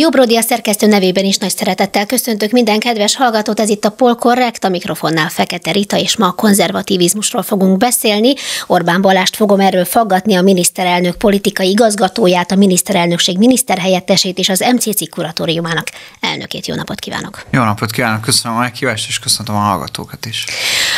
Jó Brodi a szerkesztő nevében is nagy szeretettel köszöntök minden kedves hallgatót, ez itt a Pol Correct, a mikrofonnál Fekete Rita, és ma a konzervativizmusról fogunk beszélni. Orbán Balást fogom erről faggatni, a miniszterelnök politikai igazgatóját, a miniszterelnökség miniszterhelyettesét és az MCC kuratóriumának elnökét. Jó napot kívánok! Jó napot kívánok, köszönöm a meghívást, és köszönöm a hallgatókat is.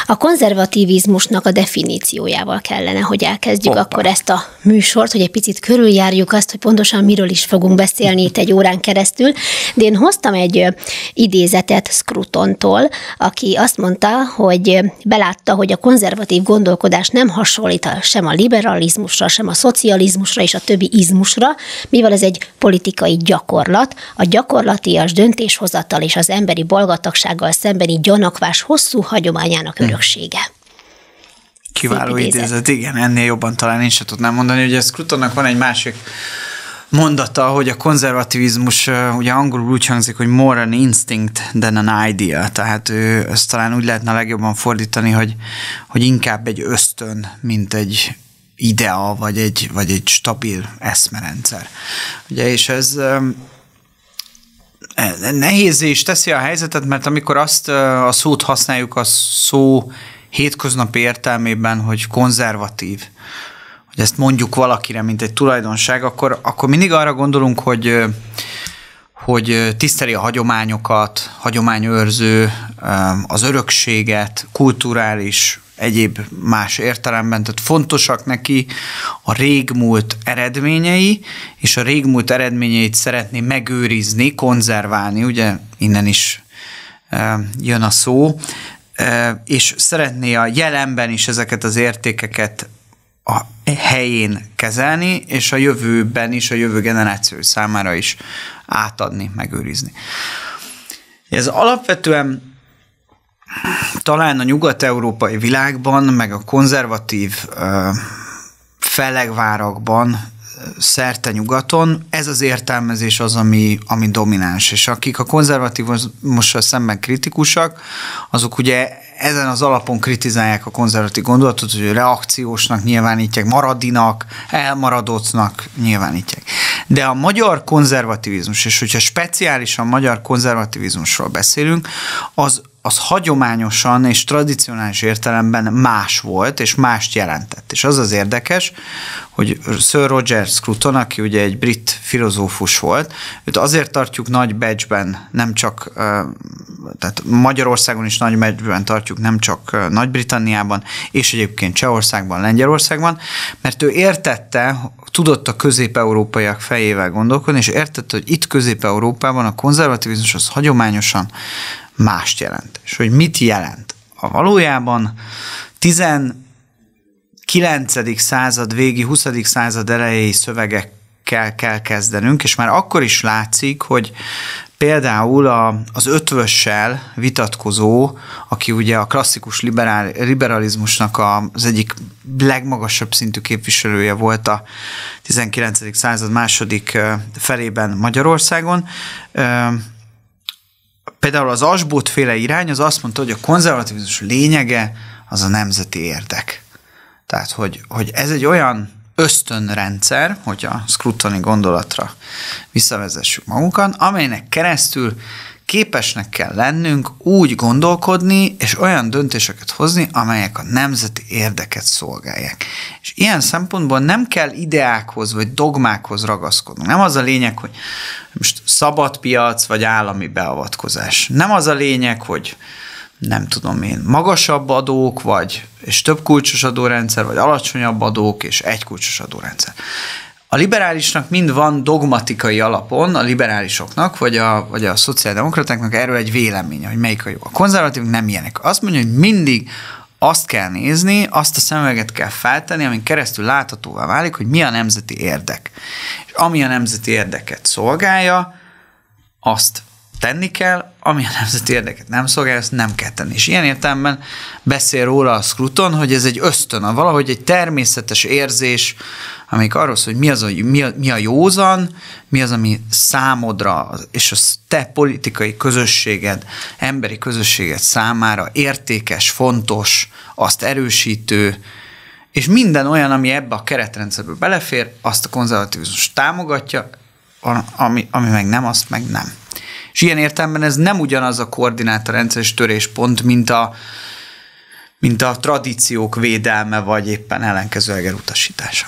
A konzervativizmusnak a definíciójával kellene, hogy elkezdjük Hoppa. akkor ezt a műsort, hogy egy picit körüljárjuk azt, hogy pontosan miről is fogunk beszélni itt egy órán keresztül, de én hoztam egy idézetet Scrutontól, aki azt mondta, hogy belátta, hogy a konzervatív gondolkodás nem hasonlít sem a liberalizmusra, sem a szocializmusra és a többi izmusra, mivel ez egy politikai gyakorlat, a gyakorlatias döntéshozatal és az emberi bolgatagsággal szembeni gyanakvás hosszú hagyományának hm. öröksége. Kiváló idézet. igen, ennél jobban talán én sem tudnám mondani, hogy a Scrutonnak van egy másik mondata, hogy a konzervativizmus ugye angolul úgy hangzik, hogy more an instinct than an idea, tehát ő, ezt talán úgy lehetne legjobban fordítani, hogy, hogy inkább egy ösztön, mint egy idea, vagy egy, vagy egy stabil eszmerendszer. Ugye, és ez nehéz is teszi a helyzetet, mert amikor azt a szót használjuk, a szó hétköznapi értelmében, hogy konzervatív, hogy ezt mondjuk valakire, mint egy tulajdonság, akkor, akkor mindig arra gondolunk, hogy hogy tiszteli a hagyományokat, hagyományőrző, az örökséget, kulturális, egyéb más értelemben, tehát fontosak neki a régmúlt eredményei, és a régmúlt eredményeit szeretné megőrizni, konzerválni, ugye innen is jön a szó, és szeretné a jelenben is ezeket az értékeket a helyén kezelni, és a jövőben is, a jövő generáció számára is átadni, megőrizni. Ez alapvetően talán a nyugat-európai világban, meg a konzervatív felegvárakban szerte nyugaton, ez az értelmezés az, ami, ami domináns, és akik a konzervatívumussal szemben kritikusak, azok ugye ezen az alapon kritizálják a konzervatív gondolatot, hogy reakciósnak nyilvánítják, maradinak, elmaradottnak nyilvánítják. De a magyar konzervativizmus, és hogyha speciálisan magyar konzervativizmusról beszélünk, az az hagyományosan és tradicionális értelemben más volt, és mást jelentett. És az az érdekes, hogy Sir Roger Scruton, aki ugye egy brit filozófus volt, őt azért tartjuk nagy becsben, nem csak, tehát Magyarországon is nagy becsben tartjuk, nem csak Nagy-Britanniában, és egyébként Csehországban, Lengyelországban, mert ő értette, tudott a közép-európaiak fejével gondolkodni, és értette, hogy itt közép-európában a konzervativizmus az hagyományosan mást jelent. És hogy mit jelent? A valójában 19. század végi, 20. század elejé szövegekkel kell kezdenünk, és már akkor is látszik, hogy például a, az ötvössel vitatkozó, aki ugye a klasszikus liberál, liberalizmusnak a, az egyik legmagasabb szintű képviselője volt a 19. század második felében Magyarországon, Például az Asbót féle irány az azt mondta, hogy a konzervativizmus lényege az a nemzeti érdek. Tehát, hogy, hogy ez egy olyan ösztönrendszer, hogy a Scrutoni gondolatra visszavezessük magunkat, amelynek keresztül képesnek kell lennünk úgy gondolkodni, és olyan döntéseket hozni, amelyek a nemzeti érdeket szolgálják. És ilyen szempontból nem kell ideákhoz vagy dogmákhoz ragaszkodnunk. Nem az a lényeg, hogy most szabad piac vagy állami beavatkozás. Nem az a lényeg, hogy nem tudom én, magasabb adók, vagy és több kulcsos adórendszer, vagy alacsonyabb adók, és egy kulcsos adórendszer. A liberálisnak mind van dogmatikai alapon, a liberálisoknak, vagy a, vagy a szociáldemokratáknak erről egy véleménye, hogy melyik a jó. A konzervatívok nem ilyenek. Azt mondja, hogy mindig azt kell nézni, azt a szemüveget kell feltenni, amin keresztül láthatóvá válik, hogy mi a nemzeti érdek. És ami a nemzeti érdeket szolgálja, azt tenni kell, ami a nemzeti érdeket nem szolgálja, azt nem kell tenni. És ilyen értelemben beszél róla a Scruton, hogy ez egy ösztön, valahogy egy természetes érzés, amelyik arról szól, hogy mi, az a, mi, a, mi a józan, mi az, ami számodra, és a te politikai közösséged, emberi közösséged számára értékes, fontos, azt erősítő, és minden olyan, ami ebbe a keretrendszerbe belefér, azt a konzervatívizmus támogatja, ami, ami meg nem, azt meg nem. És ilyen értelemben ez nem ugyanaz a koordinátorrendszer és töréspont, mint a, mint a tradíciók védelme, vagy éppen ellenkezőleg elutasítása.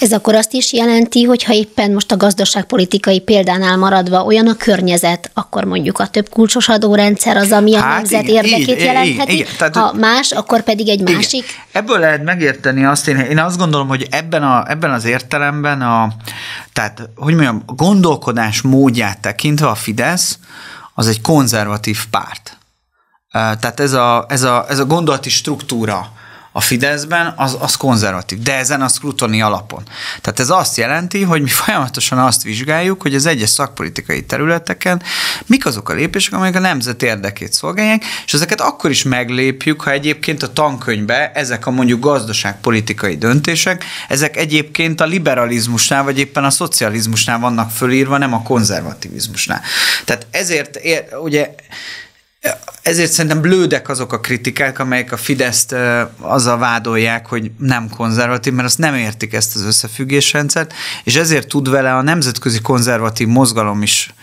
Ez akkor azt is jelenti, hogy ha éppen most a gazdaságpolitikai példánál maradva olyan a környezet, akkor mondjuk a több kulcsos adórendszer az, ami hát a nemzet igen, érdekét így, jelentheti, igen, tehát, ha más, akkor pedig egy igen. másik. Ebből lehet megérteni azt, én, én azt gondolom, hogy ebben, a, ebben az értelemben a, tehát, hogy mondjam, a gondolkodás módját tekintve a Fidesz az egy konzervatív párt. Tehát ez a, ez a, ez a gondolati struktúra, a Fideszben, az, az konzervatív, de ezen a scrutoni alapon. Tehát ez azt jelenti, hogy mi folyamatosan azt vizsgáljuk, hogy az egyes szakpolitikai területeken mik azok a lépések, amelyek a nemzet érdekét szolgálják, és ezeket akkor is meglépjük, ha egyébként a tankönyvbe ezek a mondjuk gazdaságpolitikai döntések, ezek egyébként a liberalizmusnál, vagy éppen a szocializmusnál vannak fölírva, nem a konzervativizmusnál. Tehát ezért, ugye ezért szerintem blődek azok a kritikák, amelyek a Fideszt azzal vádolják, hogy nem konzervatív, mert azt nem értik ezt az összefüggésrendszert, és ezért tud vele a nemzetközi konzervatív mozgalom is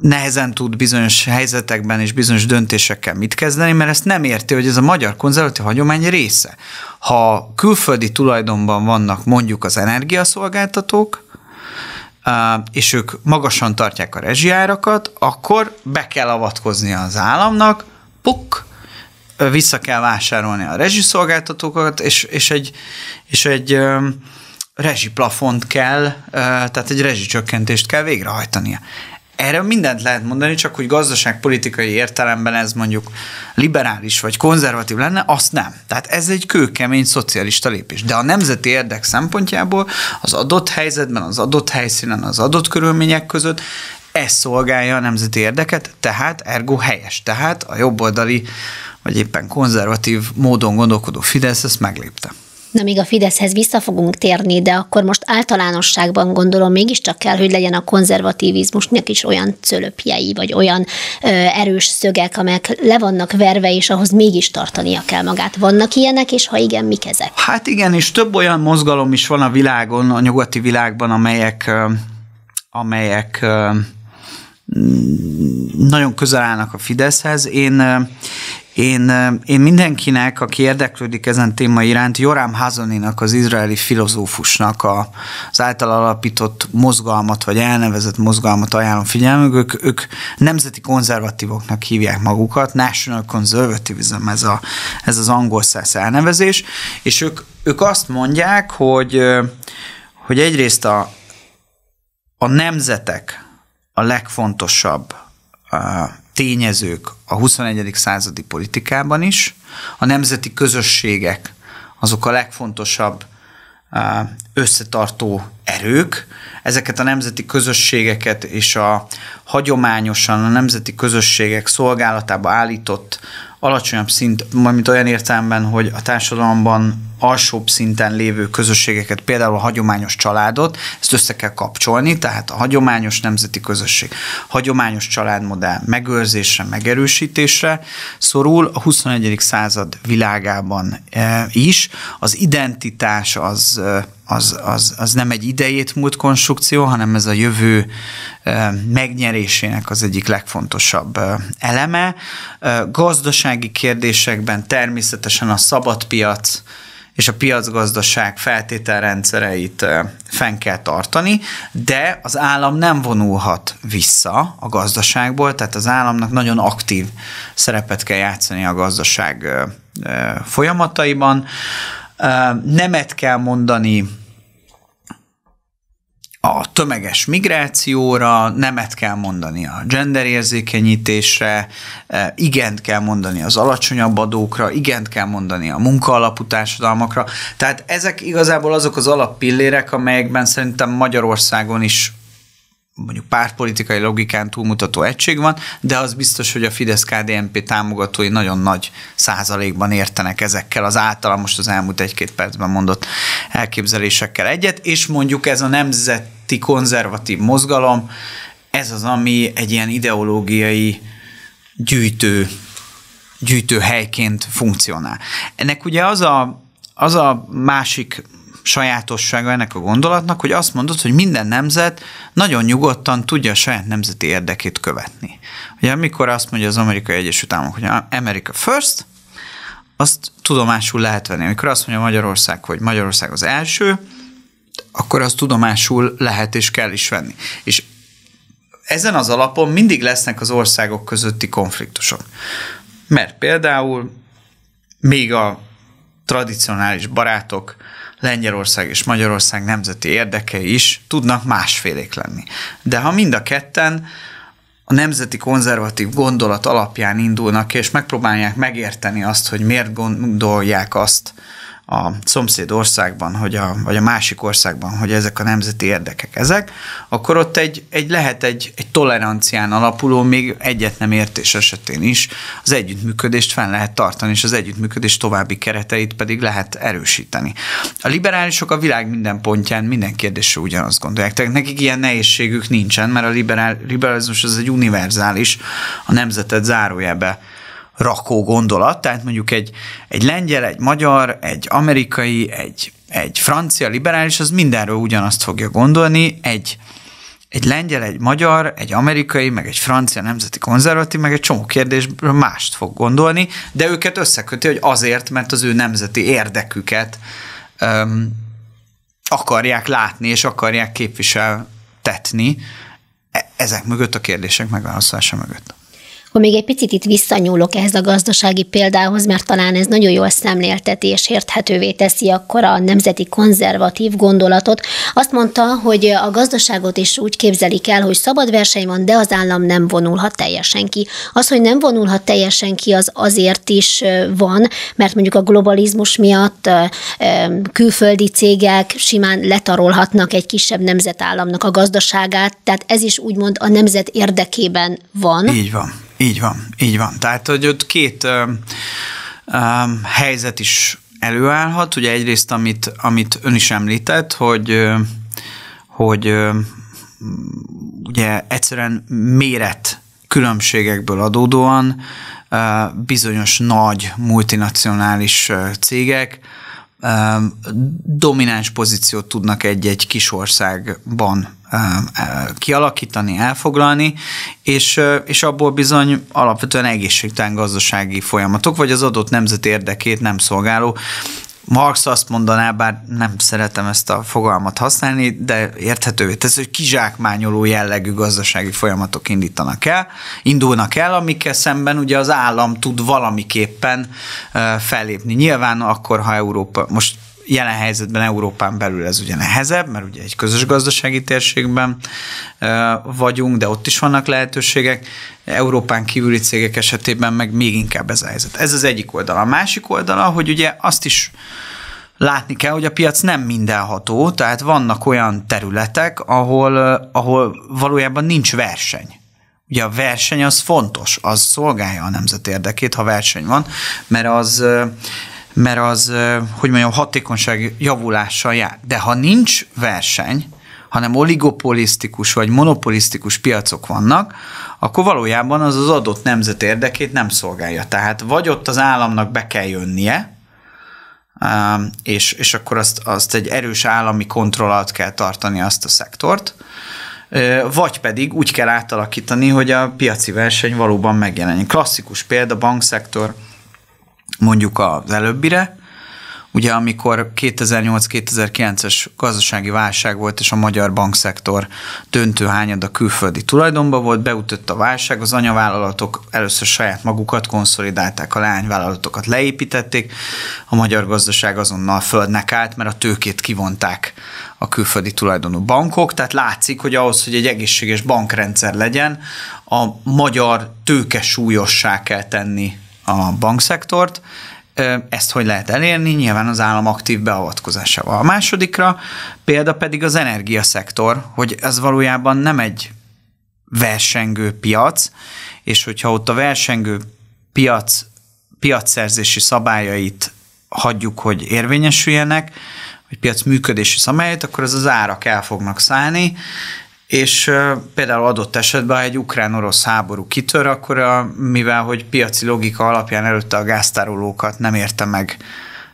nehezen tud bizonyos helyzetekben és bizonyos döntésekkel mit kezdeni, mert ezt nem érti, hogy ez a magyar konzervatív hagyomány része. Ha külföldi tulajdonban vannak mondjuk az energiaszolgáltatók, és ők magasan tartják a rezsiárakat, akkor be kell avatkozni az államnak, puk, vissza kell vásárolni a rezsiszolgáltatókat, és, és egy, és egy rezsiplafont kell, tehát egy rezsicsökkentést kell végrehajtania. Erre mindent lehet mondani, csak hogy gazdaságpolitikai értelemben ez mondjuk liberális vagy konzervatív lenne, azt nem. Tehát ez egy kőkemény szocialista lépés. De a nemzeti érdek szempontjából az adott helyzetben, az adott helyszínen, az adott körülmények között ez szolgálja a nemzeti érdeket, tehát ergo helyes. Tehát a jobboldali vagy éppen konzervatív módon gondolkodó Fidesz ezt meglépte. Na, még a Fideszhez vissza fogunk térni, de akkor most általánosságban gondolom mégiscsak kell, hogy legyen a konzervativizmusnak is olyan cölöpjei, vagy olyan ö, erős szögek, amelyek le vannak verve, és ahhoz mégis tartania kell magát. Vannak ilyenek, és ha igen, mik ezek? Hát igen, és több olyan mozgalom is van a világon, a nyugati világban, amelyek, amelyek nagyon közel állnak a Fideszhez. Én én, én mindenkinek, aki érdeklődik ezen téma iránt, Joram Hazoninak, az izraeli filozófusnak a, az által alapított mozgalmat, vagy elnevezett mozgalmat ajánlom figyelmük. Ők, ők nemzeti konzervatívoknak hívják magukat, National Conservatism ez, a, ez az angol száz elnevezés, és ők, ők azt mondják, hogy, hogy egyrészt a, a nemzetek a legfontosabb tényezők a 21. századi politikában is. A nemzeti közösségek azok a legfontosabb összetartó erők. Ezeket a nemzeti közösségeket és a hagyományosan a nemzeti közösségek szolgálatába állított alacsonyabb szint, mint olyan értelemben, hogy a társadalomban alsóbb szinten lévő közösségeket, például a hagyományos családot, ezt össze kell kapcsolni, tehát a hagyományos nemzeti közösség, hagyományos családmodell megőrzésre, megerősítésre szorul a 21. század világában e, is. Az identitás az e, az, az, az nem egy idejét múlt konstrukció, hanem ez a jövő e, megnyerésének az egyik legfontosabb eleme. Gazdasági kérdésekben természetesen a szabadpiac, és a piacgazdaság feltételrendszereit fenn kell tartani, de az állam nem vonulhat vissza a gazdaságból, tehát az államnak nagyon aktív szerepet kell játszani a gazdaság folyamataiban. Nemet kell mondani a tömeges migrációra, nemet kell mondani a genderérzékenyítésre, e, igent kell mondani az alacsonyabb adókra, igent kell mondani a munkaalapú társadalmakra. Tehát ezek igazából azok az alappillérek, amelyekben szerintem Magyarországon is mondjuk pártpolitikai logikán túlmutató egység van, de az biztos, hogy a Fidesz-KDNP támogatói nagyon nagy százalékban értenek ezekkel az általam most az elmúlt egy-két percben mondott elképzelésekkel egyet, és mondjuk ez a nemzeti konzervatív mozgalom, ez az, ami egy ilyen ideológiai gyűjtő, gyűjtő helyként funkcionál. Ennek ugye az a, az a másik sajátossága ennek a gondolatnak, hogy azt mondod, hogy minden nemzet nagyon nyugodtan tudja a saját nemzeti érdekét követni. Ugye amikor azt mondja az Amerikai Egyesült Államok, hogy America first, azt tudomásul lehet venni. Amikor azt mondja Magyarország, hogy Magyarország az első, akkor azt tudomásul lehet és kell is venni. És ezen az alapon mindig lesznek az országok közötti konfliktusok. Mert például még a tradicionális barátok, Lengyelország és Magyarország nemzeti érdekei is tudnak másfélék lenni. De ha mind a ketten a nemzeti konzervatív gondolat alapján indulnak, és megpróbálják megérteni azt, hogy miért gondolják azt, a szomszéd országban, hogy a, vagy a másik országban, hogy ezek a nemzeti érdekek ezek, akkor ott egy, egy lehet egy, egy tolerancián alapuló, még egyet nem értés esetén is az együttműködést fenn lehet tartani, és az együttműködés további kereteit pedig lehet erősíteni. A liberálisok a világ minden pontján minden kérdésre ugyanazt gondolják. Tehát nekik ilyen nehézségük nincsen, mert a liberál, liberalizmus az egy univerzális, a nemzetet zárójelbe rakó gondolat, tehát mondjuk egy, egy lengyel, egy magyar, egy amerikai, egy, egy francia liberális, az mindenről ugyanazt fogja gondolni, egy, egy lengyel, egy magyar, egy amerikai, meg egy francia nemzeti konzervatív, meg egy csomó kérdésről mást fog gondolni, de őket összeköti, hogy azért, mert az ő nemzeti érdeküket öm, akarják látni, és akarják képviseltetni e, ezek mögött a kérdések megválaszolása mögött. Akkor még egy picit itt visszanyúlok ehhez a gazdasági példához, mert talán ez nagyon jól szemlélteti és érthetővé teszi akkor a nemzeti konzervatív gondolatot. Azt mondta, hogy a gazdaságot is úgy képzelik el, hogy szabad verseny van, de az állam nem vonulhat teljesen ki. Az, hogy nem vonulhat teljesen ki, az azért is van, mert mondjuk a globalizmus miatt külföldi cégek simán letarolhatnak egy kisebb nemzetállamnak a gazdaságát, tehát ez is úgymond a nemzet érdekében van. Így van. Így van, így van. Tehát, hogy ott két ö, ö, helyzet is előállhat. Ugye egyrészt, amit, amit ön is említett, hogy, hogy ugye egyszerűen méret különbségekből adódóan bizonyos nagy multinacionális cégek domináns pozíciót tudnak egy-egy kis országban kialakítani, elfoglalni, és, és abból bizony alapvetően egészségtelen gazdasági folyamatok, vagy az adott nemzet érdekét nem szolgáló Marx azt mondaná, bár nem szeretem ezt a fogalmat használni, de érthetővé tesz, hogy kizsákmányoló jellegű gazdasági folyamatok indítanak el, indulnak el, amikkel szemben ugye az állam tud valamiképpen fellépni. Nyilván akkor, ha Európa, most jelen helyzetben Európán belül ez ugye nehezebb, mert ugye egy közös gazdasági térségben vagyunk, de ott is vannak lehetőségek. Európán kívüli cégek esetében meg még inkább ez a helyzet. Ez az egyik oldala. A másik oldala, hogy ugye azt is látni kell, hogy a piac nem mindenható, tehát vannak olyan területek, ahol, ahol valójában nincs verseny. Ugye a verseny az fontos, az szolgálja a nemzet érdekét, ha verseny van, mert az mert az, hogy mondjam, hatékonyság javulással jár. De ha nincs verseny, hanem oligopolisztikus vagy monopolisztikus piacok vannak, akkor valójában az az adott nemzet érdekét nem szolgálja. Tehát vagy ott az államnak be kell jönnie, és, és akkor azt, azt egy erős állami kontroll alatt kell tartani azt a szektort, vagy pedig úgy kell átalakítani, hogy a piaci verseny valóban megjelenjen. Klasszikus példa, bankszektor, mondjuk az előbbire, Ugye amikor 2008-2009-es gazdasági válság volt, és a magyar bankszektor döntő hányad a külföldi tulajdonba volt, beütött a válság, az anyavállalatok először saját magukat konszolidálták, a leányvállalatokat leépítették, a magyar gazdaság azonnal földnek állt, mert a tőkét kivonták a külföldi tulajdonú bankok, tehát látszik, hogy ahhoz, hogy egy egészséges bankrendszer legyen, a magyar tőke súlyossá kell tenni a bankszektort, ezt hogy lehet elérni? Nyilván az állam aktív beavatkozásával. A másodikra példa pedig az energiaszektor, hogy ez valójában nem egy versengő piac, és hogyha ott a versengő piac piacszerzési szabályait hagyjuk, hogy érvényesüljenek, vagy piac működési szabályait, akkor az az árak el fognak szállni, és például adott esetben, ha egy ukrán-orosz háború kitör, akkor a, mivel hogy piaci logika alapján előtte a gáztárolókat nem érte meg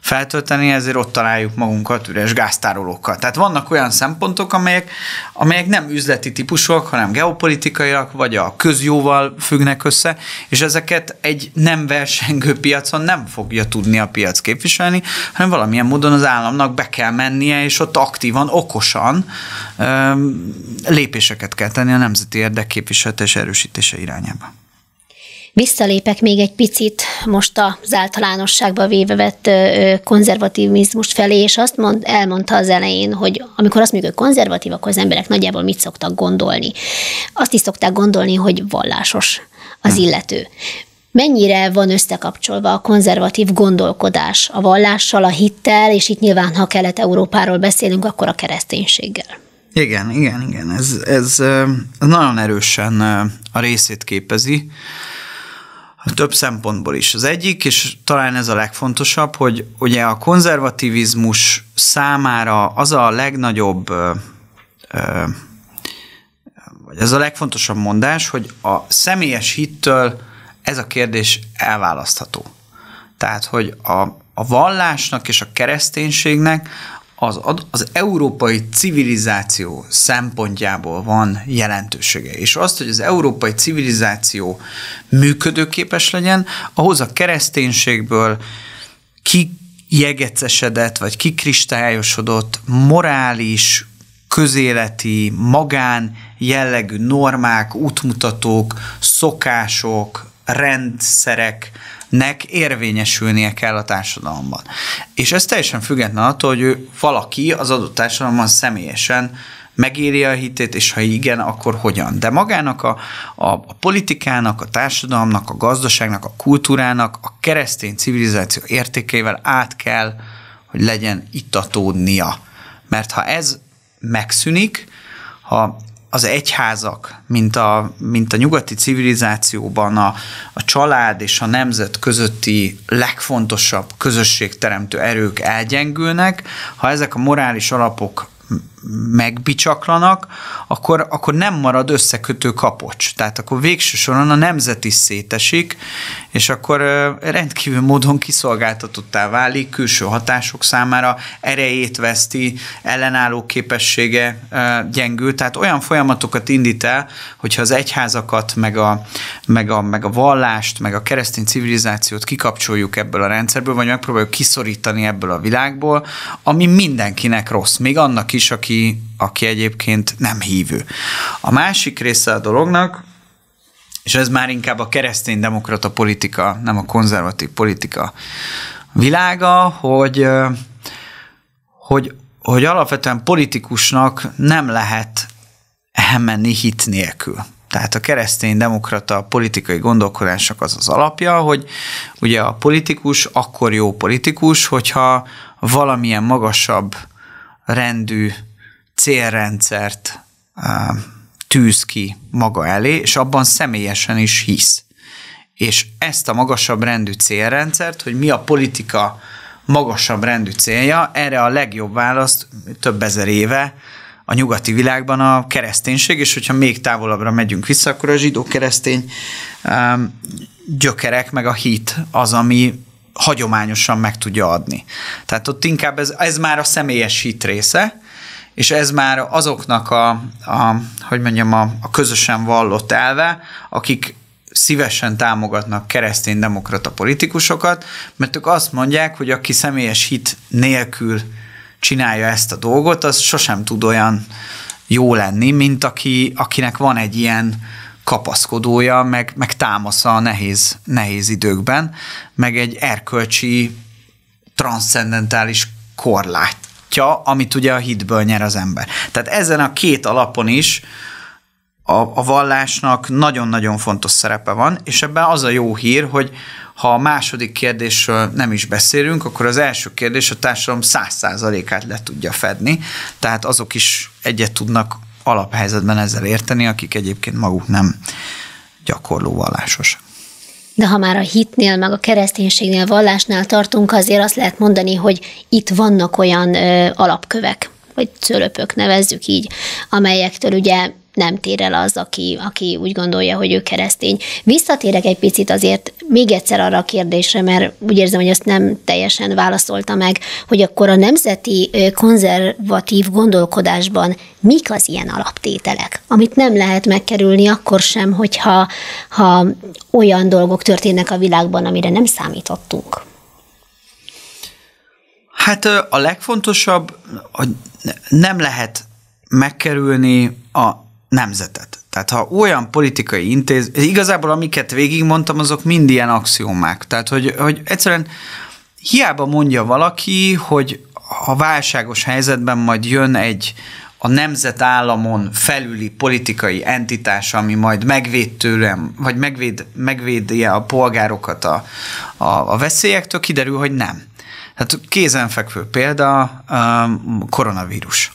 feltölteni, ezért ott találjuk magunkat üres gáztárolókkal. Tehát vannak olyan szempontok, amelyek, amelyek nem üzleti típusúak, hanem geopolitikaiak, vagy a közjóval függnek össze, és ezeket egy nem versengő piacon nem fogja tudni a piac képviselni, hanem valamilyen módon az államnak be kell mennie, és ott aktívan, okosan ö, lépéseket kell tenni a nemzeti érdekképviselete és erősítése irányába. Visszalépek még egy picit most az általánosságba véve vett konzervativizmus felé, és azt mond, elmondta az elején, hogy amikor azt mondjuk, hogy konzervatív, akkor az emberek nagyjából mit szoktak gondolni. Azt is szokták gondolni, hogy vallásos az hm. illető. Mennyire van összekapcsolva a konzervatív gondolkodás a vallással, a hittel, és itt nyilván, ha Kelet-Európáról beszélünk, akkor a kereszténységgel? Igen, igen, igen. Ez, ez nagyon erősen a részét képezi több szempontból is. Az egyik, és talán ez a legfontosabb, hogy ugye a konzervativizmus számára az a legnagyobb, vagy ez a legfontosabb mondás, hogy a személyes hittől ez a kérdés elválasztható. Tehát, hogy a, a vallásnak és a kereszténységnek az, az európai civilizáció szempontjából van jelentősége. És azt, hogy az európai civilizáció működőképes legyen, ahhoz a kereszténységből kijegecesedett, vagy kikristályosodott morális, közéleti, magán jellegű normák, útmutatók, szokások, rendszerek, nek érvényesülnie kell a társadalomban. És ez teljesen független attól, hogy ő valaki az adott társadalomban személyesen megéri a hitét, és ha igen, akkor hogyan. De magának a, a, a politikának, a társadalomnak, a gazdaságnak, a kultúrának, a keresztény civilizáció értékeivel át kell, hogy legyen ittatódnia. Mert ha ez megszűnik, ha az egyházak, mint a, mint a nyugati civilizációban a, a család és a nemzet közötti legfontosabb közösségteremtő erők elgyengülnek, ha ezek a morális alapok megbicsaklanak, akkor, akkor nem marad összekötő kapocs. Tehát akkor végső soron a nemzet is szétesik, és akkor rendkívül módon kiszolgáltatottá válik, külső hatások számára erejét veszti, ellenálló képessége gyengül, tehát olyan folyamatokat indít el, hogyha az egyházakat, meg a, meg a, meg a vallást, meg a keresztény civilizációt kikapcsoljuk ebből a rendszerből, vagy megpróbáljuk kiszorítani ebből a világból, ami mindenkinek rossz, még annak is, aki, aki egyébként nem hívő. A másik része a dolognak, és ez már inkább a keresztény-demokrata politika, nem a konzervatív politika világa, hogy, hogy, hogy alapvetően politikusnak nem lehet elmenni hit nélkül. Tehát a keresztény-demokrata politikai gondolkodásnak az az alapja, hogy ugye a politikus akkor jó politikus, hogyha valamilyen magasabb rendű célrendszert tűz ki maga elé, és abban személyesen is hisz. És ezt a magasabb rendű célrendszert, hogy mi a politika magasabb rendű célja, erre a legjobb választ több ezer éve a nyugati világban a kereszténység, és hogyha még távolabbra megyünk vissza, akkor a zsidó-keresztény gyökerek, meg a hit az, ami hagyományosan meg tudja adni. Tehát ott inkább ez, ez már a személyes hit része, és ez már azoknak a, a hogy mondjam, a, a közösen vallott elve, akik szívesen támogatnak keresztény demokrata politikusokat, mert ők azt mondják, hogy aki személyes hit nélkül csinálja ezt a dolgot, az sosem tud olyan jó lenni, mint aki, akinek van egy ilyen kapaszkodója, meg, meg támasza a nehéz, nehéz időkben, meg egy erkölcsi, transzcendentális korlát alapja, amit ugye a hitből nyer az ember. Tehát ezen a két alapon is a, a vallásnak nagyon-nagyon fontos szerepe van, és ebben az a jó hír, hogy ha a második kérdésről nem is beszélünk, akkor az első kérdés a társadalom száz százalékát le tudja fedni, tehát azok is egyet tudnak alaphelyzetben ezzel érteni, akik egyébként maguk nem gyakorló vallásosak. De ha már a hitnél, meg a kereszténységnél, vallásnál tartunk, azért azt lehet mondani, hogy itt vannak olyan ö, alapkövek, vagy cölöpök, nevezzük így, amelyektől ugye nem tér el az, aki, aki úgy gondolja, hogy ő keresztény. Visszatérek egy picit azért még egyszer arra a kérdésre, mert úgy érzem, hogy azt nem teljesen válaszolta meg, hogy akkor a nemzeti konzervatív gondolkodásban mik az ilyen alaptételek, amit nem lehet megkerülni akkor sem, hogyha ha olyan dolgok történnek a világban, amire nem számítottunk. Hát a legfontosabb, hogy nem lehet megkerülni a nemzetet. Tehát ha olyan politikai intéz, igazából amiket végigmondtam, azok mind ilyen axiomák. Tehát, hogy, hogy egyszerűen hiába mondja valaki, hogy ha válságos helyzetben majd jön egy a nemzetállamon felüli politikai entitás, ami majd megvéd tőlem, vagy megvéd, megvédje a polgárokat a, a, a veszélyektől, kiderül, hogy nem. Tehát kézenfekvő példa a koronavírus.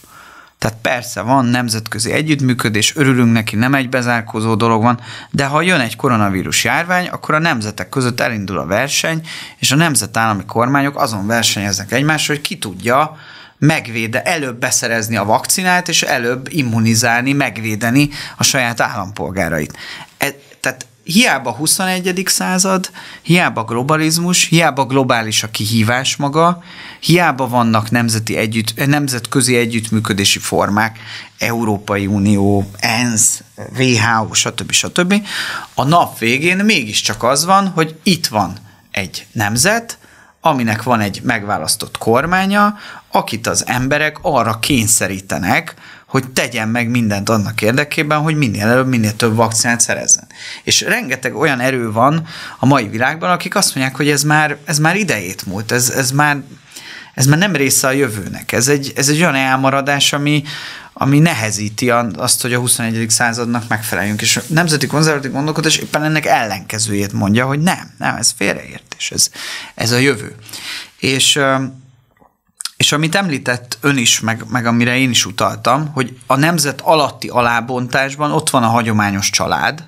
Tehát persze van nemzetközi együttműködés, örülünk neki, nem egy bezárkózó dolog van, de ha jön egy koronavírus járvány, akkor a nemzetek között elindul a verseny, és a nemzetállami kormányok azon versenyeznek egymással, hogy ki tudja megvéde, előbb beszerezni a vakcinát, és előbb immunizálni, megvédeni a saját állampolgárait. E, tehát hiába 21. század, hiába globalizmus, hiába globális a kihívás maga, hiába vannak nemzeti együtt, nemzetközi együttműködési formák, Európai Unió, ENSZ, WHO, stb. stb. A nap végén mégiscsak az van, hogy itt van egy nemzet, aminek van egy megválasztott kormánya, akit az emberek arra kényszerítenek, hogy tegyen meg mindent annak érdekében, hogy minél előbb, minél több vakcinát szerezzen. És rengeteg olyan erő van a mai világban, akik azt mondják, hogy ez már, ez már idejét múlt, ez, ez már ez már nem része a jövőnek. Ez egy, ez egy olyan elmaradás, ami, ami nehezíti azt, hogy a 21. századnak megfeleljünk. És a nemzeti konzervatív gondolkodás éppen ennek ellenkezőjét mondja, hogy nem, nem, ez félreértés, ez, ez a jövő. És és amit említett ön is, meg, meg amire én is utaltam, hogy a nemzet alatti alábontásban ott van a hagyományos család,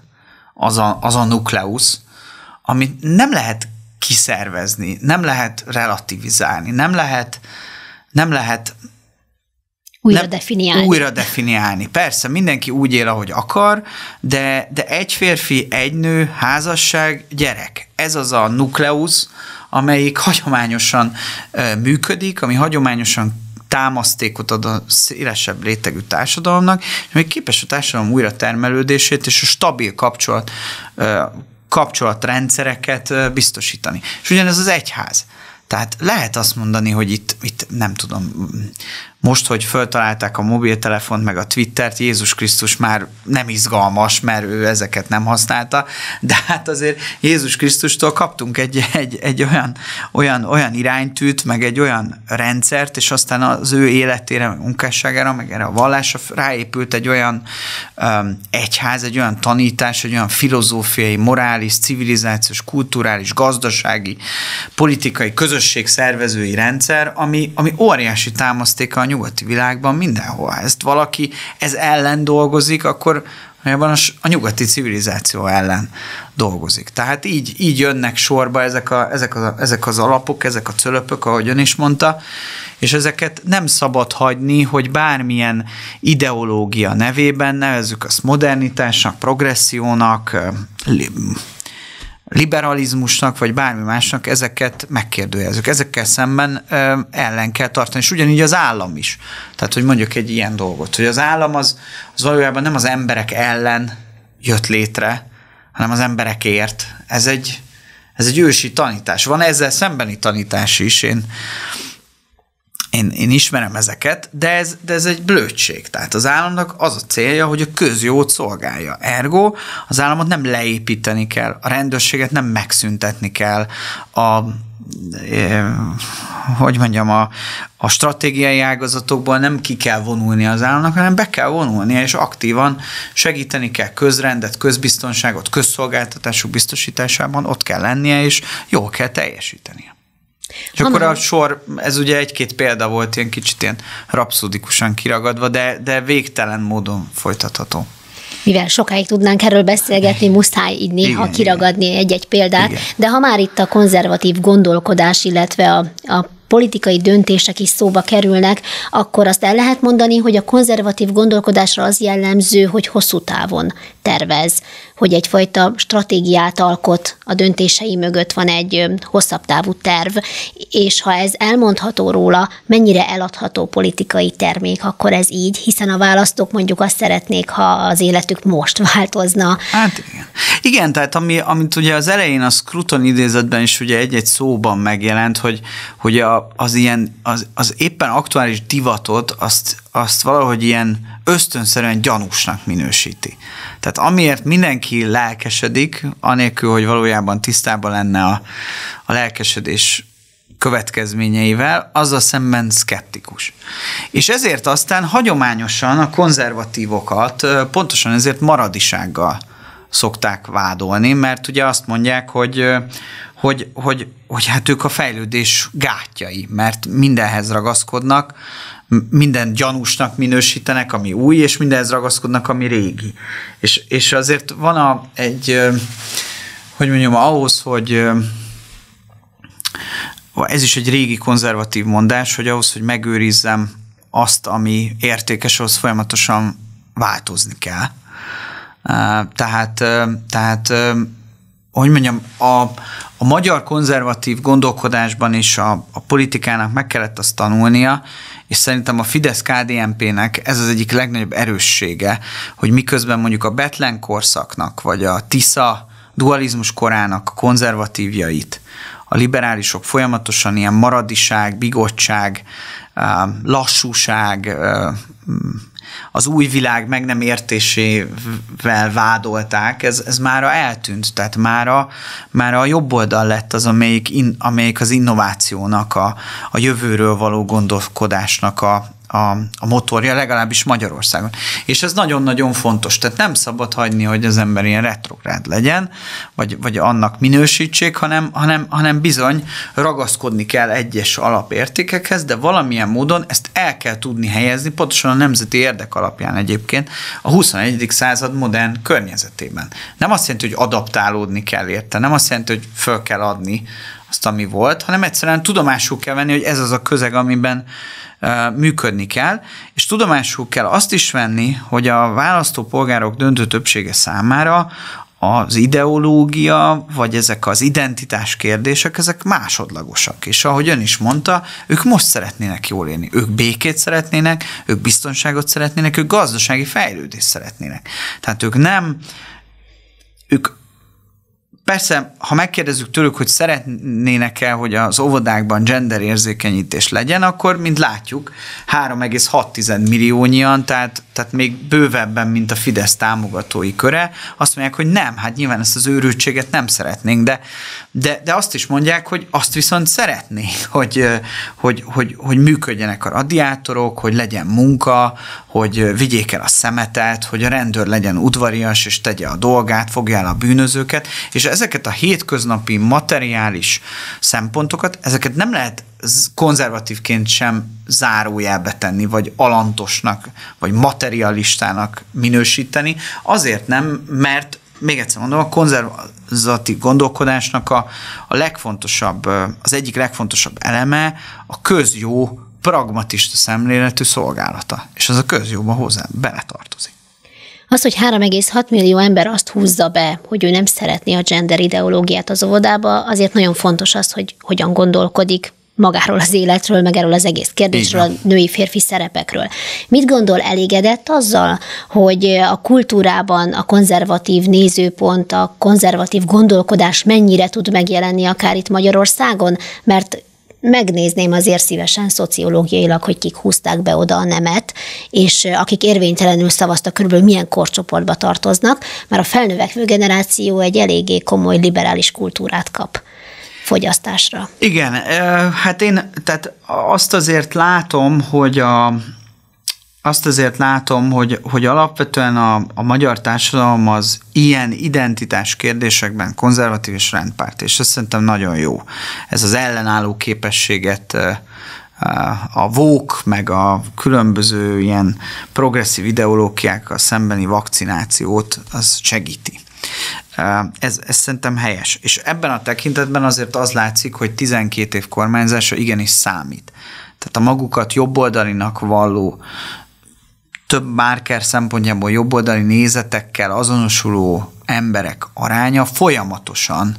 az a, az a nukleusz, amit nem lehet kiszervezni, nem lehet relativizálni, nem lehet, nem lehet újra nem, definiálni. Újra definiálni. Persze, mindenki úgy él, ahogy akar, de, de egy férfi, egy nő, házasság, gyerek. Ez az a nukleusz, amelyik hagyományosan működik, ami hagyományosan támasztékot ad a szélesebb rétegű társadalomnak, és még képes a társadalom újra termelődését és a stabil kapcsolat, kapcsolatrendszereket biztosítani. És ugyanez az egyház. Tehát lehet azt mondani, hogy itt, itt nem tudom, most, hogy föltalálták a mobiltelefont, meg a Twittert, Jézus Krisztus már nem izgalmas, mert ő ezeket nem használta, de hát azért Jézus Krisztustól kaptunk egy, egy, egy olyan, olyan, olyan iránytűt, meg egy olyan rendszert, és aztán az ő életére, meg munkásságára, meg erre a vallásra ráépült egy olyan um, egyház, egy olyan tanítás, egy olyan filozófiai, morális, civilizációs, kulturális, gazdasági, politikai, közösség szervezői rendszer, ami, ami óriási támasztéka a nyugati világban mindenhol. Ezt valaki ez ellen dolgozik, akkor a, a nyugati civilizáció ellen dolgozik. Tehát így, így jönnek sorba ezek, a, ezek, a, ezek az alapok, ezek a cölöpök, ahogy ön is mondta, és ezeket nem szabad hagyni, hogy bármilyen ideológia nevében nevezzük azt modernitásnak, progressziónak, liberalizmusnak, vagy bármi másnak ezeket megkérdőjelezzük. Ezekkel szemben ellen kell tartani, és ugyanígy az állam is. Tehát, hogy mondjuk egy ilyen dolgot, hogy az állam az, az valójában nem az emberek ellen jött létre, hanem az emberekért. Ez egy, ez egy ősi tanítás. Van ezzel szembeni tanítás is. Én én, én ismerem ezeket, de ez, de ez egy blödség. Tehát az államnak az a célja, hogy a közjót szolgálja. Ergo az államot nem leépíteni kell, a rendőrséget nem megszüntetni kell, a hogy mondjam, a, a stratégiai ágazatokból nem ki kell vonulni az államnak, hanem be kell vonulnia, és aktívan segíteni kell közrendet, közbiztonságot, közszolgáltatások biztosításában, ott kell lennie, és jól kell teljesítenie. És Hanem. akkor a sor, ez ugye egy-két példa volt, ilyen kicsit ilyen rapszódikusan kiragadva, de, de végtelen módon folytatható. Mivel sokáig tudnánk erről beszélgetni, muszáj így néha igen, kiragadni igen. egy-egy példát, igen. de ha már itt a konzervatív gondolkodás, illetve a, a politikai döntések is szóba kerülnek, akkor azt el lehet mondani, hogy a konzervatív gondolkodásra az jellemző, hogy hosszú távon tervez, hogy egyfajta stratégiát alkot, a döntései mögött van egy hosszabb távú terv, és ha ez elmondható róla, mennyire eladható politikai termék, akkor ez így, hiszen a választók mondjuk azt szeretnék, ha az életük most változna. Hát igen. Igen, tehát ami, amit ugye az elején a Scruton idézetben is ugye egy-egy szóban megjelent, hogy, hogy a, az ilyen, az, az éppen aktuális divatot, azt, azt valahogy ilyen ösztönszerűen gyanúsnak minősíti. Tehát amiért mindenki lelkesedik, anélkül, hogy valójában tisztában lenne a, a lelkesedés következményeivel, azzal szemben szkeptikus. És ezért aztán hagyományosan a konzervatívokat pontosan ezért maradisággal szokták vádolni, mert ugye azt mondják, hogy, hogy, hogy, hogy hát ők a fejlődés gátjai, mert mindenhez ragaszkodnak, minden gyanúsnak minősítenek, ami új, és mindenhez ragaszkodnak, ami régi. És, és azért van a, egy, hogy mondjam, ahhoz, hogy ez is egy régi konzervatív mondás, hogy ahhoz, hogy megőrizzem azt, ami értékes, ahhoz folyamatosan változni kell. Tehát, tehát hogy mondjam, a, a magyar konzervatív gondolkodásban is a, a politikának meg kellett azt tanulnia, és szerintem a Fidesz-KDNP-nek ez az egyik legnagyobb erőssége, hogy miközben mondjuk a Betlen korszaknak, vagy a Tisza dualizmus korának a konzervatívjait, a liberálisok folyamatosan ilyen maradiság, bigottság, lassúság, az új világ meg nem értésével vádolták, ez, ez mára eltűnt, tehát mára, mára a jobb oldal lett az, amelyik, in, amelyik az innovációnak, a, a jövőről való gondolkodásnak a, a, a motorja, legalábbis Magyarországon. És ez nagyon-nagyon fontos. Tehát nem szabad hagyni, hogy az ember ilyen retrográd legyen, vagy, vagy annak minősítsék, hanem, hanem, hanem bizony ragaszkodni kell egyes alapértékekhez, de valamilyen módon ezt el kell tudni helyezni, pontosan a nemzeti érdek alapján egyébként a 21. század modern környezetében. Nem azt jelenti, hogy adaptálódni kell érte, nem azt jelenti, hogy föl kell adni azt, ami volt, hanem egyszerűen tudomásul kell venni, hogy ez az a közeg, amiben működni kell, és tudomásul kell azt is venni, hogy a választópolgárok döntő többsége számára az ideológia, vagy ezek az identitás kérdések, ezek másodlagosak. És ahogy ön is mondta, ők most szeretnének jól élni. Ők békét szeretnének, ők biztonságot szeretnének, ők gazdasági fejlődést szeretnének. Tehát ők nem, ők Persze, ha megkérdezzük tőlük, hogy szeretnének-e, hogy az óvodákban gender érzékenyítés legyen, akkor, mint látjuk, 3,6 milliónyian, tehát, tehát még bővebben, mint a Fidesz támogatói köre, azt mondják, hogy nem, hát nyilván ezt az őrültséget nem szeretnénk, de, de, de azt is mondják, hogy azt viszont szeretnék, hogy, hogy, hogy, hogy működjenek a radiátorok, hogy legyen munka, hogy vigyék el a szemetet, hogy a rendőr legyen udvarias, és tegye a dolgát, fogja el a bűnözőket, és ezeket a hétköznapi materiális szempontokat, ezeket nem lehet konzervatívként sem zárójelbe tenni, vagy alantosnak, vagy materialistának minősíteni. Azért nem, mert még egyszer mondom, a konzervatív gondolkodásnak a, a legfontosabb, az egyik legfontosabb eleme a közjó pragmatista szemléletű szolgálata. És az a közjóban hozzá beletartozik. Az, hogy 3,6 millió ember azt húzza be, hogy ő nem szeretné a gender ideológiát az óvodába, azért nagyon fontos az, hogy hogyan gondolkodik magáról az életről, meg erről az egész kérdésről, a női-férfi szerepekről. Mit gondol elégedett azzal, hogy a kultúrában a konzervatív nézőpont, a konzervatív gondolkodás mennyire tud megjelenni akár itt Magyarországon? Mert megnézném azért szívesen szociológiailag, hogy kik húzták be oda a nemet, és akik érvénytelenül szavaztak, körülbelül milyen korcsoportba tartoznak, mert a felnövekvő generáció egy eléggé komoly liberális kultúrát kap fogyasztásra. Igen, hát én tehát azt azért látom, hogy a, azt azért látom, hogy, hogy alapvetően a, a magyar társadalom az ilyen identitás kérdésekben konzervatív és rendpárt, és ez szerintem nagyon jó. Ez az ellenálló képességet a vók, meg a különböző ilyen progresszív ideológiákkal szembeni vakcinációt, az segíti. Ez, ez szerintem helyes. És ebben a tekintetben azért az látszik, hogy 12 év kormányzása igenis számít. Tehát a magukat jobboldalinak valló, több márker szempontjából jobboldali nézetekkel azonosuló emberek aránya folyamatosan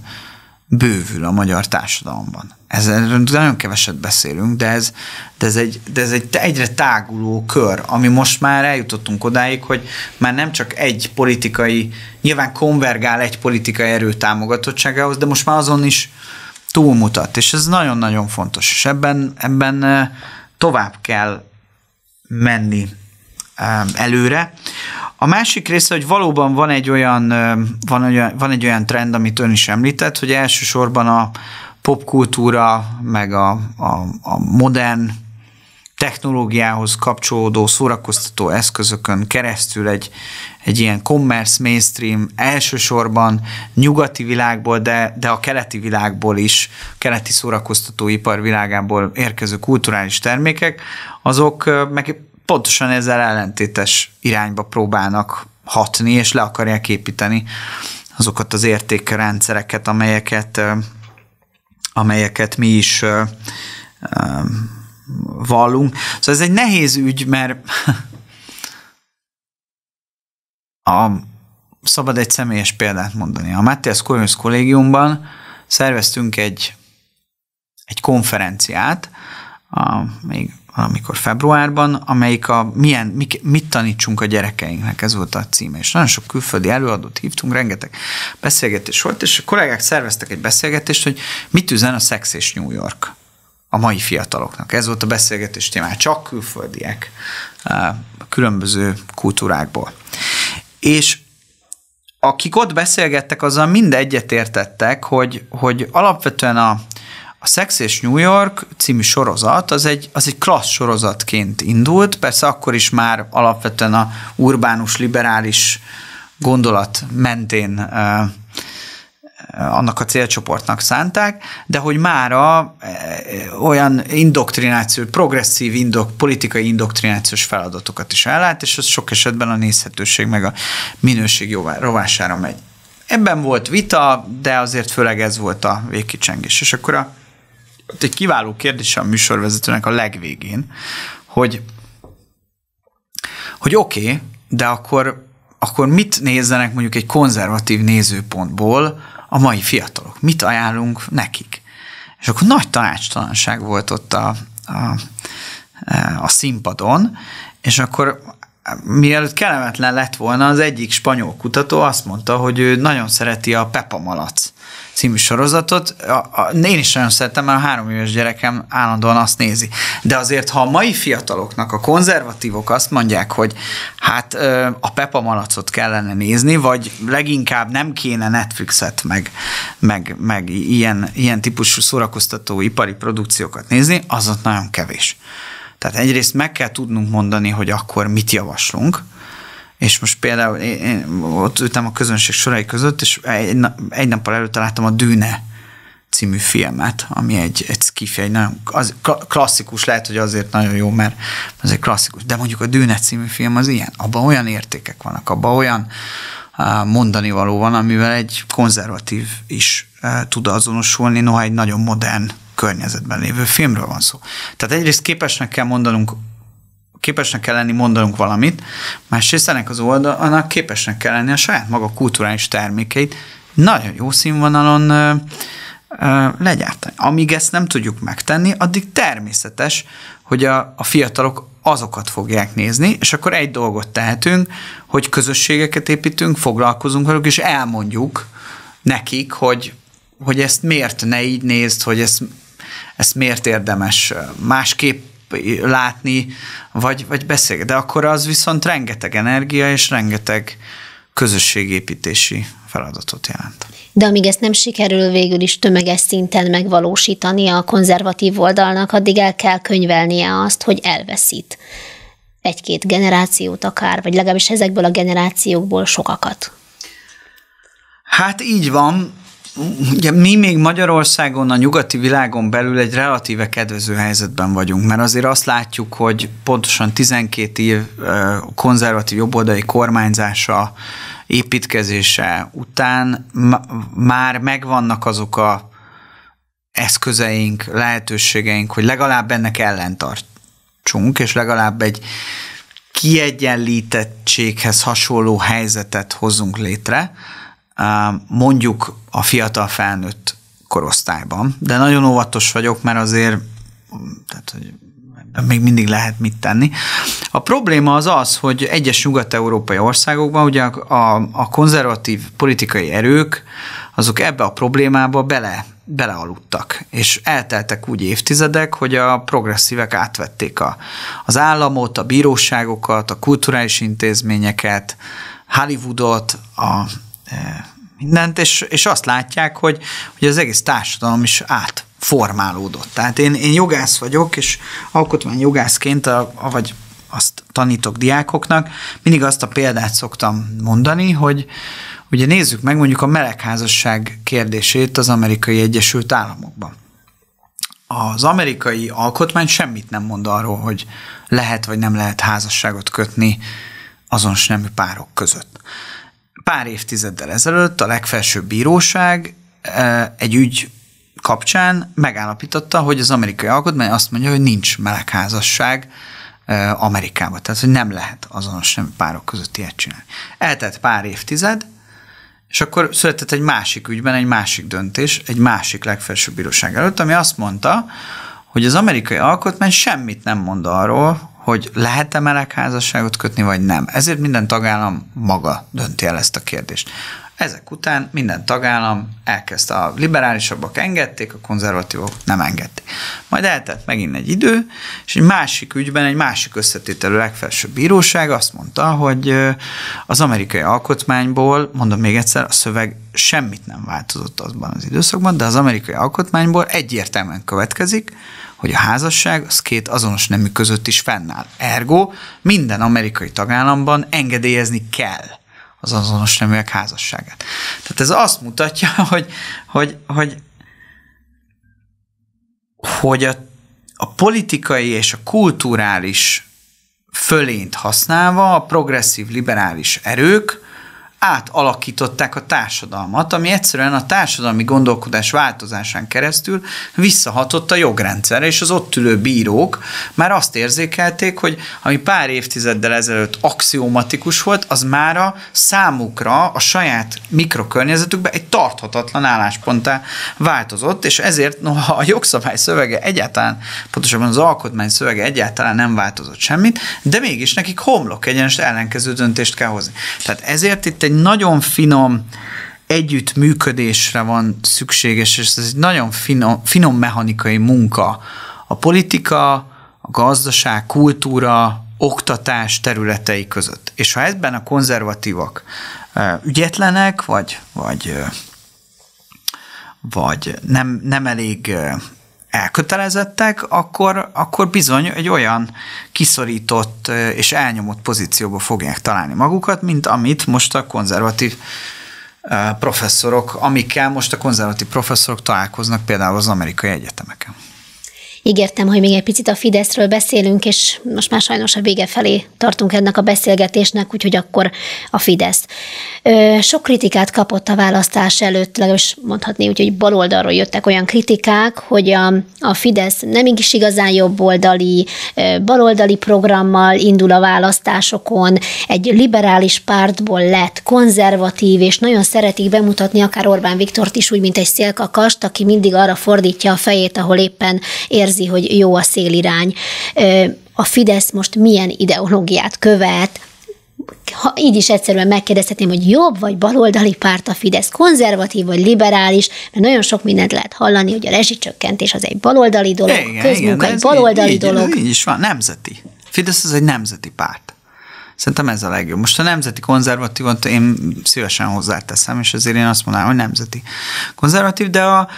bővül a magyar társadalomban. Ezzel nagyon keveset beszélünk, de ez, de ez, egy, de ez egy egyre táguló kör, ami most már eljutottunk odáig, hogy már nem csak egy politikai, nyilván konvergál egy politikai erő támogatottságához, de most már azon is túlmutat, és ez nagyon-nagyon fontos, és ebben, ebben eh, tovább kell menni előre. A másik része, hogy valóban van egy olyan, van egy, van egy olyan trend, amit ön is említett, hogy elsősorban a popkultúra, meg a, a, a modern technológiához kapcsolódó szórakoztató eszközökön keresztül egy, egy ilyen commerce mainstream elsősorban nyugati világból, de, de a keleti világból is, keleti szórakoztatóipar világából érkező kulturális termékek, azok meg pontosan ezzel ellentétes irányba próbálnak hatni, és le akarják építeni azokat az értékrendszereket, amelyeket, amelyeket mi is vallunk. Szóval ez egy nehéz ügy, mert a, szabad egy személyes példát mondani. A Matthias Corvinus kollégiumban szerveztünk egy, egy konferenciát, a, még amikor februárban, amelyik a milyen, mit tanítsunk a gyerekeinknek, ez volt a címe. És nagyon sok külföldi előadót hívtunk, rengeteg beszélgetés volt, és a kollégák szerveztek egy beszélgetést, hogy mit üzen a Sex és New York a mai fiataloknak. Ez volt a beszélgetés témája, csak külföldiek, különböző kultúrákból. És akik ott beszélgettek, azzal mind egyetértettek, hogy, hogy alapvetően a, a Sex és New York című sorozat az egy, az egy klassz sorozatként indult, persze akkor is már alapvetően a urbánus, liberális gondolat mentén annak a célcsoportnak szánták, de hogy mára olyan indoktrináció, progresszív indok, politikai indoktrinációs feladatokat is ellát, és az sok esetben a nézhetőség meg a minőség rovására megy. Ebben volt vita, de azért főleg ez volt a végkicsengés. És akkor a ott egy kiváló kérdés a műsorvezetőnek a legvégén, hogy, hogy oké, okay, de akkor, akkor mit nézzenek mondjuk egy konzervatív nézőpontból a mai fiatalok? Mit ajánlunk nekik? És akkor nagy tanácstalanság volt ott a, a, a színpadon, és akkor mielőtt kellemetlen lett volna, az egyik spanyol kutató azt mondta, hogy ő nagyon szereti a Pepa Malac című sorozatot. A, a, én is nagyon szeretem, mert a három éves gyerekem állandóan azt nézi. De azért, ha a mai fiataloknak, a konzervatívok azt mondják, hogy hát a Pepa Malacot kellene nézni, vagy leginkább nem kéne Netflixet, meg, meg, meg ilyen, ilyen típusú szórakoztató ipari produkciókat nézni, az ott nagyon kevés. Tehát egyrészt meg kell tudnunk mondani, hogy akkor mit javaslunk, és most például én, én ott ültem a közönség sorai között, és egy, egy nappal előtt találtam a Dűne című filmet, ami egy, egy skifi, egy nagyon az, klasszikus, lehet, hogy azért nagyon jó, mert ez egy klasszikus, de mondjuk a Dűne című film az ilyen, abban olyan értékek vannak, abban olyan mondani való van, amivel egy konzervatív is tud azonosulni, noha egy nagyon modern környezetben lévő filmről van szó. Tehát egyrészt képesnek kell mondanunk képesnek kell lenni mondanunk valamit, másrészt ennek az oldalnak képesnek kell lenni a saját maga kulturális termékeit nagyon jó színvonalon ö, ö, legyártani. Amíg ezt nem tudjuk megtenni, addig természetes, hogy a, a fiatalok azokat fogják nézni, és akkor egy dolgot tehetünk, hogy közösségeket építünk, foglalkozunk velük, és elmondjuk nekik, hogy, hogy ezt miért ne így nézd, hogy ezt, ezt miért érdemes másképp látni, vagy, vagy beszélgetni. De akkor az viszont rengeteg energia és rengeteg közösségépítési feladatot jelent. De amíg ezt nem sikerül végül is tömeges szinten megvalósítani a konzervatív oldalnak, addig el kell könyvelnie azt, hogy elveszít egy-két generációt akár, vagy legalábbis ezekből a generációkból sokakat. Hát így van, Ugye mi még Magyarországon, a nyugati világon belül egy relatíve kedvező helyzetben vagyunk, mert azért azt látjuk, hogy pontosan 12 év konzervatív jobboldali kormányzása építkezése után már megvannak azok a eszközeink, lehetőségeink, hogy legalább ennek ellentartsunk, és legalább egy kiegyenlítettséghez hasonló helyzetet hozzunk létre, mondjuk a fiatal felnőtt korosztályban. De nagyon óvatos vagyok, mert azért tehát, hogy még mindig lehet mit tenni. A probléma az az, hogy egyes nyugat-európai országokban ugye a, a, konzervatív politikai erők azok ebbe a problémába bele, belealudtak, és elteltek úgy évtizedek, hogy a progresszívek átvették a, az államot, a bíróságokat, a kulturális intézményeket, Hollywoodot, a mindent, és, és azt látják, hogy, hogy az egész társadalom is átformálódott. Tehát én, én jogász vagyok, és alkotmány jogászként, a, a, vagy azt tanítok diákoknak, mindig azt a példát szoktam mondani, hogy ugye nézzük meg mondjuk a melegházasság kérdését az amerikai Egyesült Államokban. Az amerikai alkotmány semmit nem mond arról, hogy lehet vagy nem lehet házasságot kötni azonos nemű párok között pár évtizeddel ezelőtt a legfelsőbb bíróság e, egy ügy kapcsán megállapította, hogy az amerikai alkotmány azt mondja, hogy nincs melegházasság e, Amerikában. Tehát, hogy nem lehet azonos nem párok között ilyet csinálni. Eltelt pár évtized, és akkor született egy másik ügyben egy másik döntés, egy másik legfelsőbb bíróság előtt, ami azt mondta, hogy az amerikai alkotmány semmit nem mond arról, hogy lehet-e melegházasságot kötni, vagy nem. Ezért minden tagállam maga dönti el ezt a kérdést. Ezek után minden tagállam elkezdte, a liberálisabbak engedték, a konzervatívok nem engedték. Majd eltett megint egy idő, és egy másik ügyben, egy másik összetételő legfelsőbb bíróság azt mondta, hogy az amerikai alkotmányból, mondom még egyszer, a szöveg semmit nem változott azban az időszakban, de az amerikai alkotmányból egyértelműen következik, hogy a házasság az két azonos nemű között is fennáll. Ergo minden amerikai tagállamban engedélyezni kell az azonos neműek házasságát. Tehát ez azt mutatja, hogy, hogy, hogy, hogy a, a politikai és a kulturális fölényt használva a progresszív liberális erők átalakították a társadalmat, ami egyszerűen a társadalmi gondolkodás változásán keresztül visszahatott a jogrendszerre, és az ott ülő bírók már azt érzékelték, hogy ami pár évtizeddel ezelőtt axiomatikus volt, az már a számukra, a saját mikrokörnyezetükben egy tarthatatlan állásponttá változott, és ezért noha a jogszabály szövege egyáltalán, pontosabban az alkotmány szövege egyáltalán nem változott semmit, de mégis nekik homlok egyenes ellenkező döntést kell hozni. Tehát ezért itt egy egy nagyon finom együttműködésre van szükséges, és ez egy nagyon finom, finom mechanikai munka. A politika, a gazdaság, kultúra, oktatás területei között. És ha ebben a konzervatívak ügyetlenek, vagy, vagy, vagy nem, nem elég elkötelezettek, akkor, akkor bizony egy olyan kiszorított és elnyomott pozícióba fogják találni magukat, mint amit most a konzervatív professzorok, amikkel most a konzervatív professzorok találkoznak például az amerikai egyetemeken. Ígértem, hogy még egy picit a Fideszről beszélünk, és most már sajnos a vége felé tartunk ennek a beszélgetésnek, úgyhogy akkor a Fidesz. Sok kritikát kapott a választás előtt, legalábbis mondhatni úgy, hogy baloldalról jöttek olyan kritikák, hogy a, a Fidesz nem is igazán jobboldali, baloldali programmal indul a választásokon, egy liberális pártból lett konzervatív, és nagyon szeretik bemutatni akár Orbán Viktort is úgy, mint egy szélkakast, aki mindig arra fordítja a fejét, ahol éppen érzi érzi, hogy jó a szélirány. A Fidesz most milyen ideológiát követ, ha így is egyszerűen megkérdezhetném, hogy jobb vagy baloldali párt a Fidesz, konzervatív vagy liberális, mert nagyon sok mindent lehet hallani, hogy a rezsicsökkentés az egy baloldali dolog, igen, közmunka igen, egy baloldali így, dolog. Így, így is van, nemzeti. Fidesz az egy nemzeti párt. Szerintem ez a legjobb. Most a nemzeti konzervatívot én szívesen hozzáteszem, és ezért én azt mondanám, hogy nemzeti konzervatív, de a,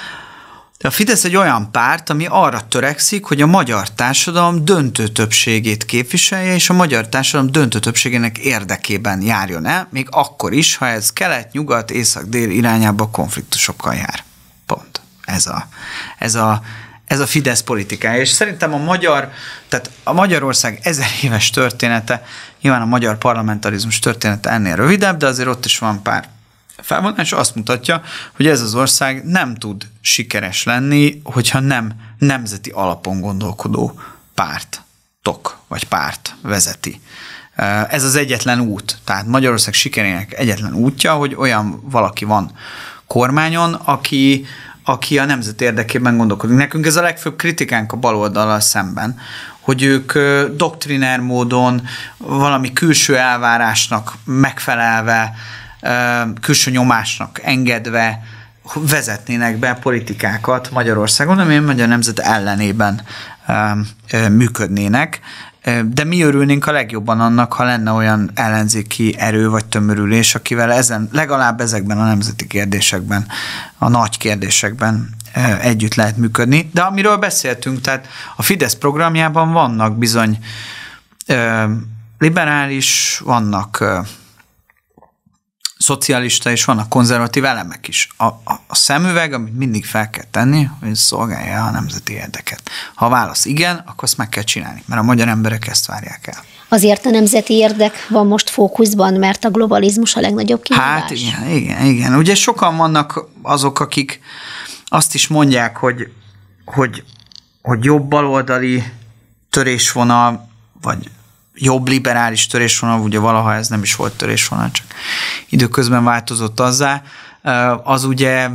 a Fidesz egy olyan párt, ami arra törekszik, hogy a magyar társadalom döntő többségét képviselje, és a magyar társadalom döntő többségének érdekében járjon el, még akkor is, ha ez kelet, nyugat, észak, dél irányába konfliktusokkal jár. Pont. Ez a, ez a, ez a Fidesz politikája. És szerintem a magyar, tehát a Magyarország ezer éves története, nyilván a magyar parlamentarizmus története ennél rövidebb, de azért ott is van pár felvonás, azt mutatja, hogy ez az ország nem tud sikeres lenni, hogyha nem nemzeti alapon gondolkodó pártok vagy párt vezeti. Ez az egyetlen út. Tehát Magyarország sikerének egyetlen útja, hogy olyan valaki van kormányon, aki, aki a nemzet érdekében gondolkodik. Nekünk ez a legfőbb kritikánk a baloldalal szemben, hogy ők doktriner módon valami külső elvárásnak megfelelve, külső nyomásnak engedve vezetnének be politikákat Magyarországon, ami a magyar nemzet ellenében működnének. De mi örülnénk a legjobban annak, ha lenne olyan ellenzéki erő vagy tömörülés, akivel ezen, legalább ezekben a nemzeti kérdésekben, a nagy kérdésekben együtt lehet működni. De amiről beszéltünk, tehát a Fidesz programjában vannak bizony liberális, vannak szocialista és vannak konzervatív elemek is. A, a, a szemüveg, amit mindig fel kell tenni, hogy szolgálja a nemzeti érdeket. Ha a válasz igen, akkor azt meg kell csinálni, mert a magyar emberek ezt várják el. Azért a nemzeti érdek van most fókuszban, mert a globalizmus a legnagyobb kihívás. Hát igen, igen, igen. Ugye sokan vannak azok, akik azt is mondják, hogy, hogy, hogy jobb baloldali törésvonal, vagy jobb liberális törésvonal, ugye valaha ez nem is volt törésvonal, csak időközben változott azzá, az ugye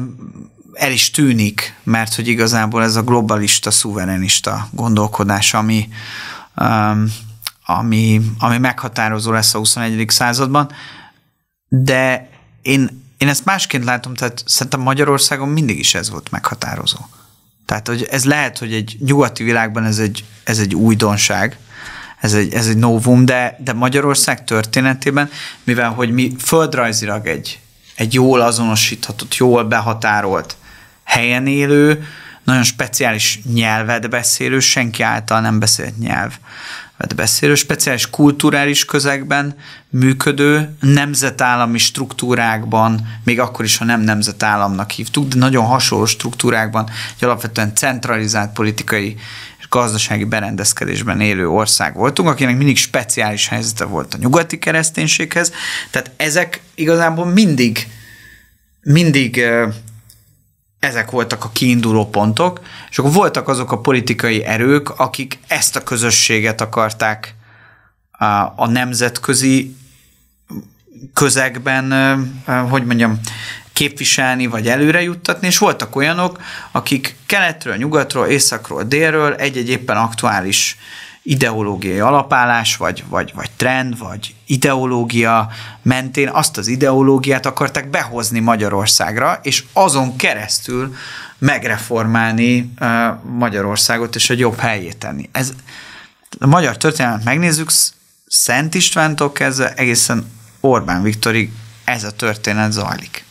el is tűnik, mert hogy igazából ez a globalista, szuverenista gondolkodás, ami, ami, ami meghatározó lesz a 21. században, de én, én ezt másként látom, tehát szerintem Magyarországon mindig is ez volt meghatározó. Tehát, hogy ez lehet, hogy egy nyugati világban ez egy, ez egy újdonság, ez egy, ez egy novum, de, de Magyarország történetében, mivel hogy mi földrajzilag egy, egy jól azonosíthatott, jól behatárolt helyen élő, nagyon speciális nyelvet beszélő, senki által nem beszélt nyelv beszélő, speciális kulturális közegben működő, nemzetállami struktúrákban, még akkor is, ha nem nemzetállamnak hívtuk, de nagyon hasonló struktúrákban, egy alapvetően centralizált politikai gazdasági berendezkedésben élő ország voltunk, akinek mindig speciális helyzete volt a nyugati kereszténységhez. Tehát ezek igazából mindig, mindig ezek voltak a kiinduló pontok, és akkor voltak azok a politikai erők, akik ezt a közösséget akarták a, a nemzetközi közegben, hogy mondjam, képviselni, vagy előre juttatni, és voltak olyanok, akik keletről, nyugatról, északról, délről egy-egy éppen aktuális ideológiai alapállás, vagy, vagy, vagy trend, vagy ideológia mentén azt az ideológiát akarták behozni Magyarországra, és azon keresztül megreformálni Magyarországot, és egy jobb helyét tenni. Ez, a magyar történelmet megnézzük, Szent Istvántól kezdve egészen Orbán Viktorig ez a történet zajlik.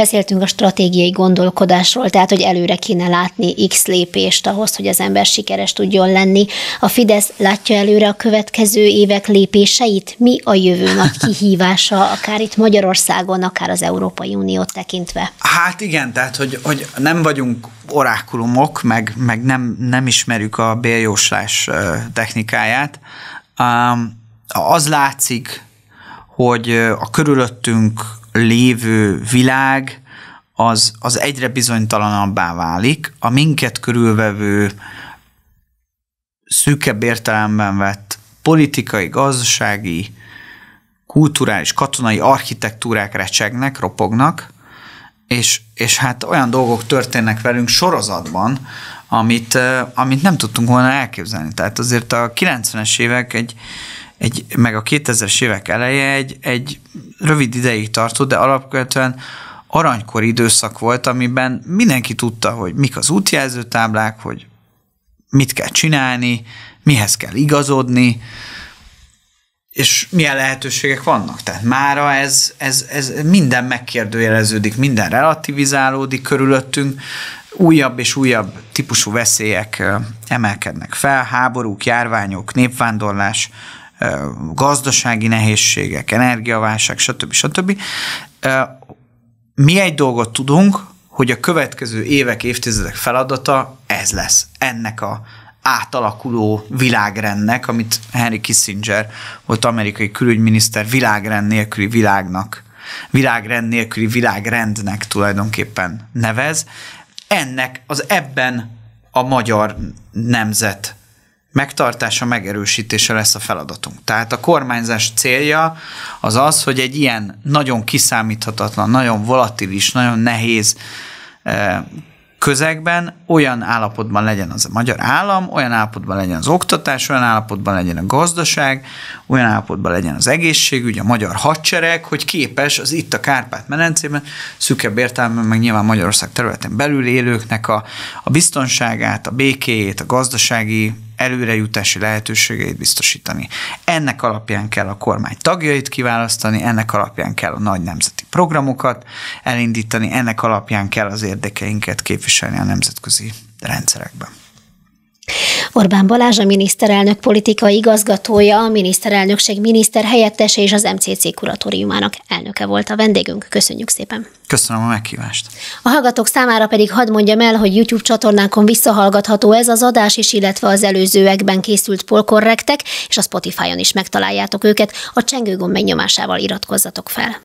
Beszéltünk a stratégiai gondolkodásról, tehát hogy előre kéne látni X lépést ahhoz, hogy az ember sikeres tudjon lenni. A Fidesz látja előre a következő évek lépéseit? Mi a jövő nagy kihívása, akár itt Magyarországon, akár az Európai Uniót tekintve? Hát igen, tehát hogy, hogy nem vagyunk orákulumok, meg, meg nem, nem ismerjük a béljóslás technikáját. Az látszik, hogy a körülöttünk lévő világ az, az egyre bizonytalanabbá válik. A minket körülvevő szűkebb értelemben vett politikai, gazdasági, kulturális, katonai architektúrák recsegnek, ropognak, és, és hát olyan dolgok történnek velünk sorozatban, amit, amit nem tudtunk volna elképzelni. Tehát azért a 90-es évek egy, egy, meg a 2000-es évek eleje egy, egy rövid ideig tartott, de alapvetően aranykor időszak volt, amiben mindenki tudta, hogy mik az útjelzőtáblák, hogy mit kell csinálni, mihez kell igazodni, és milyen lehetőségek vannak. Tehát mára ez, ez, ez minden megkérdőjeleződik, minden relativizálódik körülöttünk, újabb és újabb típusú veszélyek emelkednek fel, háborúk, járványok, népvándorlás, gazdasági nehézségek, energiaválság, stb. stb. Mi egy dolgot tudunk, hogy a következő évek, évtizedek feladata ez lesz ennek a átalakuló világrendnek, amit Henry Kissinger volt amerikai külügyminiszter világrend nélküli világnak, világrend nélküli világrendnek tulajdonképpen nevez. Ennek az ebben a magyar nemzet megtartása, megerősítése lesz a feladatunk. Tehát a kormányzás célja az az, hogy egy ilyen nagyon kiszámíthatatlan, nagyon volatilis, nagyon nehéz eh, közegben olyan állapotban legyen az a magyar állam, olyan állapotban legyen az oktatás, olyan állapotban legyen a gazdaság, olyan állapotban legyen az egészségügy, a magyar hadsereg, hogy képes az itt a Kárpát-medencében szükebb értelemben, meg nyilván Magyarország területen belül élőknek a, a biztonságát, a békéjét, a gazdasági előrejutási lehetőségeit biztosítani. Ennek alapján kell a kormány tagjait kiválasztani, ennek alapján kell a nagy nemzeti programokat elindítani, ennek alapján kell az érdekeinket képviselni a nemzetközi rendszerekben. Orbán Balázs a miniszterelnök politikai igazgatója, a miniszterelnökség miniszter helyettese és az MCC kuratóriumának elnöke volt a vendégünk. Köszönjük szépen! Köszönöm a meghívást! A hallgatók számára pedig hadd mondjam el, hogy YouTube csatornánkon visszahallgatható ez az adás is, illetve az előzőekben készült polkorrektek, és a Spotify-on is megtaláljátok őket. A csengőgomb megnyomásával iratkozzatok fel.